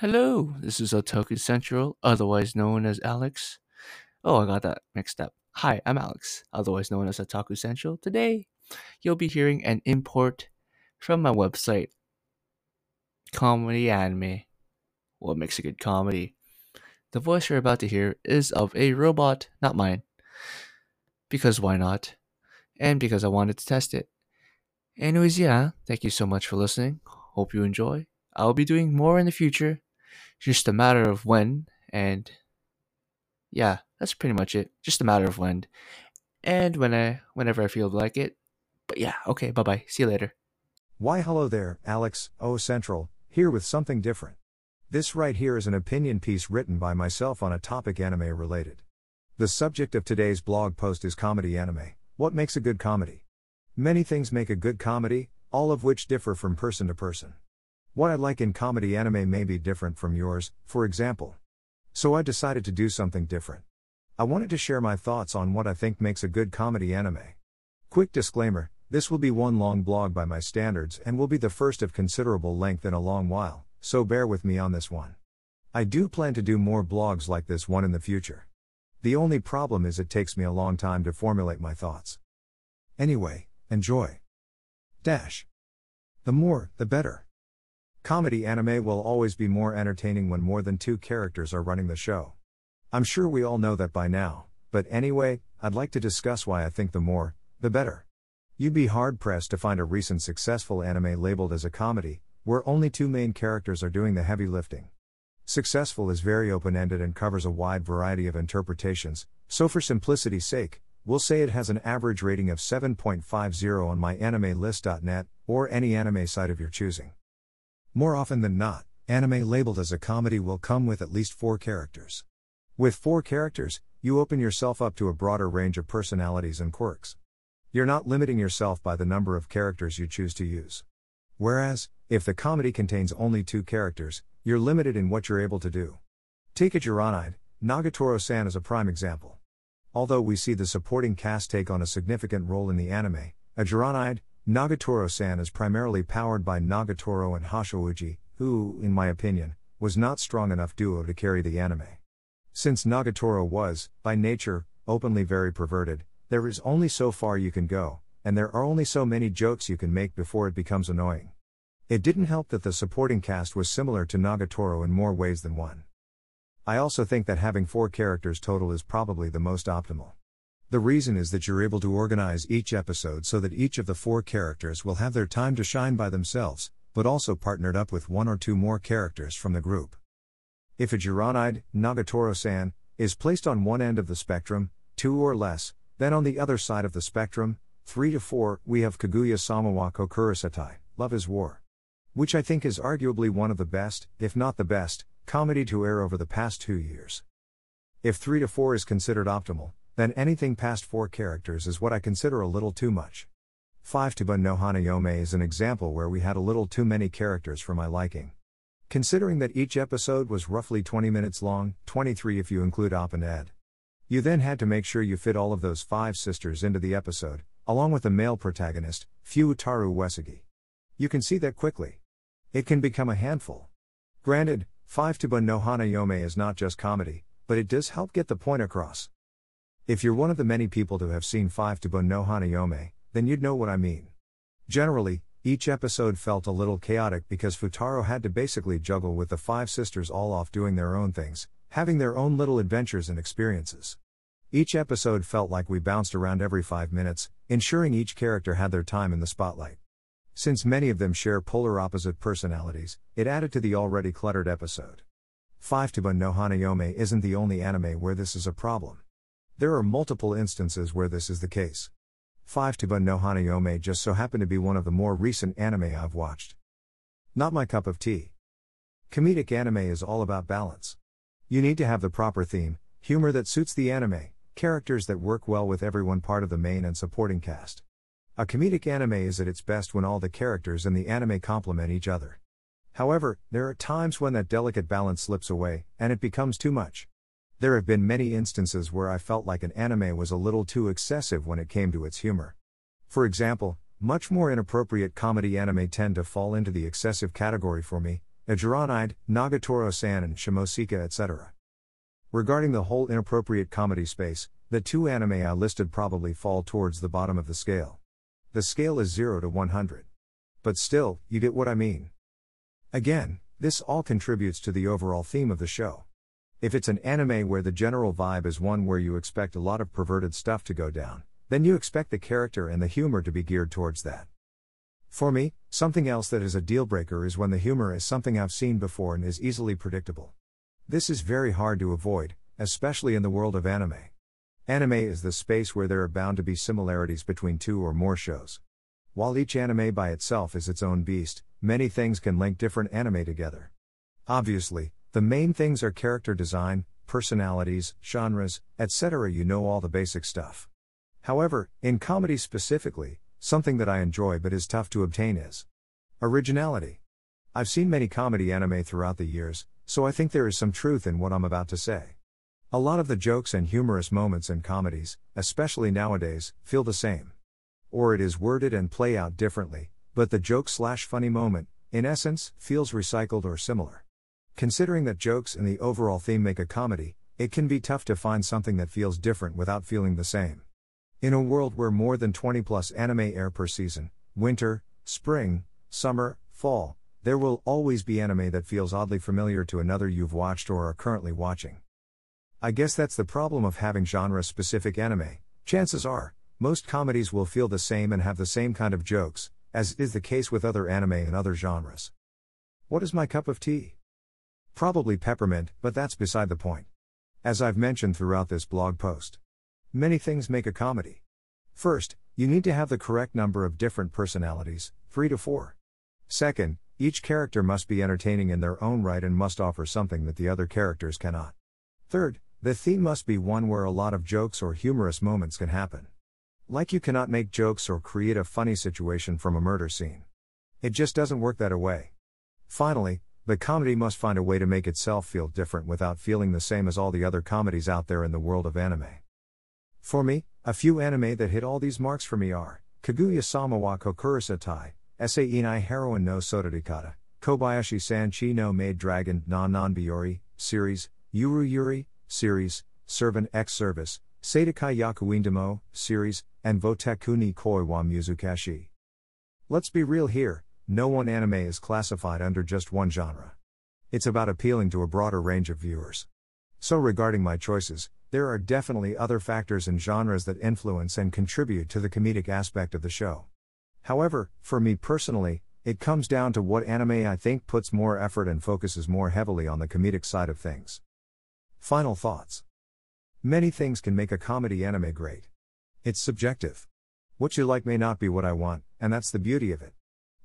Hello, this is Otaku Central, otherwise known as Alex. Oh, I got that mixed up. Hi, I'm Alex, otherwise known as Otaku Central. Today, you'll be hearing an import from my website, Comedy Anime. What makes a good comedy? The voice you're about to hear is of a robot, not mine. Because why not? And because I wanted to test it. Anyways, yeah, thank you so much for listening. Hope you enjoy. I'll be doing more in the future. Just a matter of when, and yeah, that's pretty much it. Just a matter of when. And when I whenever I feel like it. But yeah, okay, bye bye. See you later. Why hello there, Alex, O Central, here with something different. This right here is an opinion piece written by myself on a topic anime related. The subject of today's blog post is comedy anime. What makes a good comedy? Many things make a good comedy, all of which differ from person to person. What I like in comedy anime may be different from yours, for example. So I decided to do something different. I wanted to share my thoughts on what I think makes a good comedy anime. Quick disclaimer this will be one long blog by my standards and will be the first of considerable length in a long while, so bear with me on this one. I do plan to do more blogs like this one in the future. The only problem is it takes me a long time to formulate my thoughts. Anyway, enjoy. Dash. The more, the better. Comedy anime will always be more entertaining when more than two characters are running the show. I'm sure we all know that by now, but anyway, I'd like to discuss why I think the more, the better. You'd be hard pressed to find a recent successful anime labeled as a comedy, where only two main characters are doing the heavy lifting. Successful is very open ended and covers a wide variety of interpretations, so for simplicity's sake, we'll say it has an average rating of 7.50 on myanimelist.net, or any anime site of your choosing. More often than not, anime labeled as a comedy will come with at least four characters. With four characters, you open yourself up to a broader range of personalities and quirks. You're not limiting yourself by the number of characters you choose to use. Whereas, if the comedy contains only two characters, you're limited in what you're able to do. Take Ijiranaide, Nagatoro san as a prime example. Although we see the supporting cast take on a significant role in the anime, Ijiranaide, Nagatoro san is primarily powered by Nagatoro and Hachiouji, who, in my opinion, was not strong enough duo to carry the anime. Since Nagatoro was, by nature, openly very perverted, there is only so far you can go, and there are only so many jokes you can make before it becomes annoying. It didn't help that the supporting cast was similar to Nagatoro in more ways than one. I also think that having four characters total is probably the most optimal. The reason is that you're able to organize each episode so that each of the four characters will have their time to shine by themselves, but also partnered up with one or two more characters from the group. If Ijiranaide, Nagatoro san, is placed on one end of the spectrum, two or less, then on the other side of the spectrum, three to four, we have Kaguya Sama wa Kokurasetai, Love is War. Which I think is arguably one of the best, if not the best, comedy to air over the past two years. If 3 to 4 is considered optimal, then anything past 4 characters is what I consider a little too much. 5 to no Hanayome is an example where we had a little too many characters for my liking. Considering that each episode was roughly 20 minutes long, 23 if you include Op and Ed. You then had to make sure you fit all of those five sisters into the episode, along with the male protagonist, Futaro Uesugi. You can see that quickly. It can become a handful. Granted, 5 to no Hanayome is not just comedy, but it does help get the point across. If you're one of the many people to have seen 5 to no Hanayome, then you'd know what I mean. Generally, each episode felt a little chaotic because Futaro had to basically juggle with the five sisters all off doing their own things, having their own little adventures and experiences. Each episode felt like we bounced around every five minutes, ensuring each character had their time in the spotlight. Since many of them share polar opposite personalities, it added to the already cluttered episode. 5 to no Hanayome isn't the only anime where this is a problem. There are multiple instances where this is the case. 5 to no Hanayome just so happened to be one of the more recent anime I've watched. Not my cup of tea. Comedic anime is all about balance. You need to have the proper theme, humor that suits the anime, characters that work well with everyone part of the main and supporting cast. A comedic anime is at its best when all the characters in the anime complement each other. However, there are times when that delicate balance slips away, and it becomes too much. There have been many instances where I felt like an anime was a little too excessive when it came to its humor. For example, much more inappropriate comedy anime tend to fall into the excessive category for me, Ijiranaide, Nagatoro san, and Shimoshika, etc. Regarding the whole inappropriate comedy space, the two anime I listed probably fall towards the bottom of the scale. The scale is 0 to 100. But still, you get what I mean. Again, this all contributes to the overall theme of the show. If it's an anime where the general vibe is one where you expect a lot of perverted stuff to go down, then you expect the character and the humor to be geared towards that. For me, something else that is a deal breaker is when the humor is something I've seen before and is easily predictable. This is very hard to avoid, especially in the world of anime. Anime is the space where there are bound to be similarities between two or more shows. While each anime by itself is its own beast, many things can link different anime together. Obviously, the main things are character design, personalities, genres, etc. You know all the basic stuff. However, in comedy specifically, something that I enjoy but is tough to obtain is originality. I've seen many comedy anime throughout the years, so I think there is some truth in what I'm about to say. A lot of the jokes and humorous moments in comedies, especially nowadays, feel the same. Or it is worded and play out differently, but the joke slash funny moment, in essence, feels recycled or similar. Considering that jokes and the overall theme make a comedy, it can be tough to find something that feels different without feeling the same. In a world where more than 20 plus anime air per season, winter, spring, summer, fall, there will always be anime that feels oddly familiar to another you've watched or are currently watching. I guess that's the problem of having genre specific anime. Chances are, most comedies will feel the same and have the same kind of jokes, as is the case with other anime and other genres. What is my cup of tea? Probably peppermint, but that's beside the point. As I've mentioned throughout this blog post, many things make a comedy. First, you need to have the correct number of different personalities, 3 to 4. Second, each character must be entertaining in their own right and must offer something that the other characters cannot. Third, the theme must be one where a lot of jokes or humorous moments can happen. Like you cannot make jokes or create a funny situation from a murder scene. It just doesn't work that way. Finally, the comedy must find a way to make itself feel different without feeling the same as all the other comedies out there in the world of anime. For me, a few anime that hit all these marks for me are Kaguya sama wa Kokurasetai, Sai Inai Heroine no Sotorikata, Kobayashi San Chi no Maid Dragon Non Non Biyori, series, Yuru Yuri, series, Servant X Service, Seitokai Yakuindomo, series, and Wotaku ni Koi wa Muzukashi. Let's be real here, no one anime is classified under just one genre. It's about appealing to a broader range of viewers. So, regarding my choices, there are definitely other factors and genres that influence and contribute to the comedic aspect of the show. However, for me personally, it comes down to what anime I think puts more effort and focuses more heavily on the comedic side of things. Final thoughts. Many things can make a comedy anime great. It's subjective. What you like may not be what I want, and that's the beauty of it.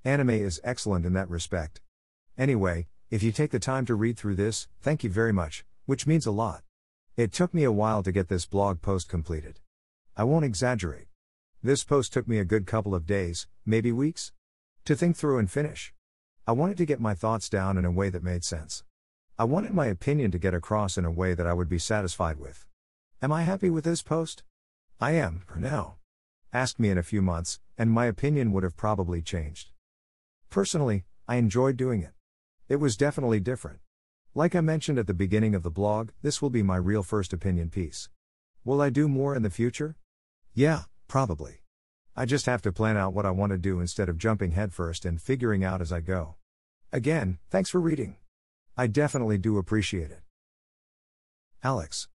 Anime is excellent in that respect. Anyway, if you take the time to read through this, thank you very much, which means a lot. It took me a while to get this blog post completed. I won't exaggerate. This post took me a good couple of days, maybe weeks, to think through and finish. I wanted to get my thoughts down in a way that made sense. I wanted my opinion to get across in a way that I would be satisfied with. Am I happy with this post? I am, for now. Ask me in a few months, and my opinion would have probably changed. Personally, I enjoyed doing it. It was definitely different. Like I mentioned at the beginning of the blog, this will be my real first opinion piece. Will I do more in the future? Yeah, probably. I just have to plan out what I want to do instead of jumping headfirst and figuring out as I go. Again, thanks for reading. I definitely do appreciate it. Alex.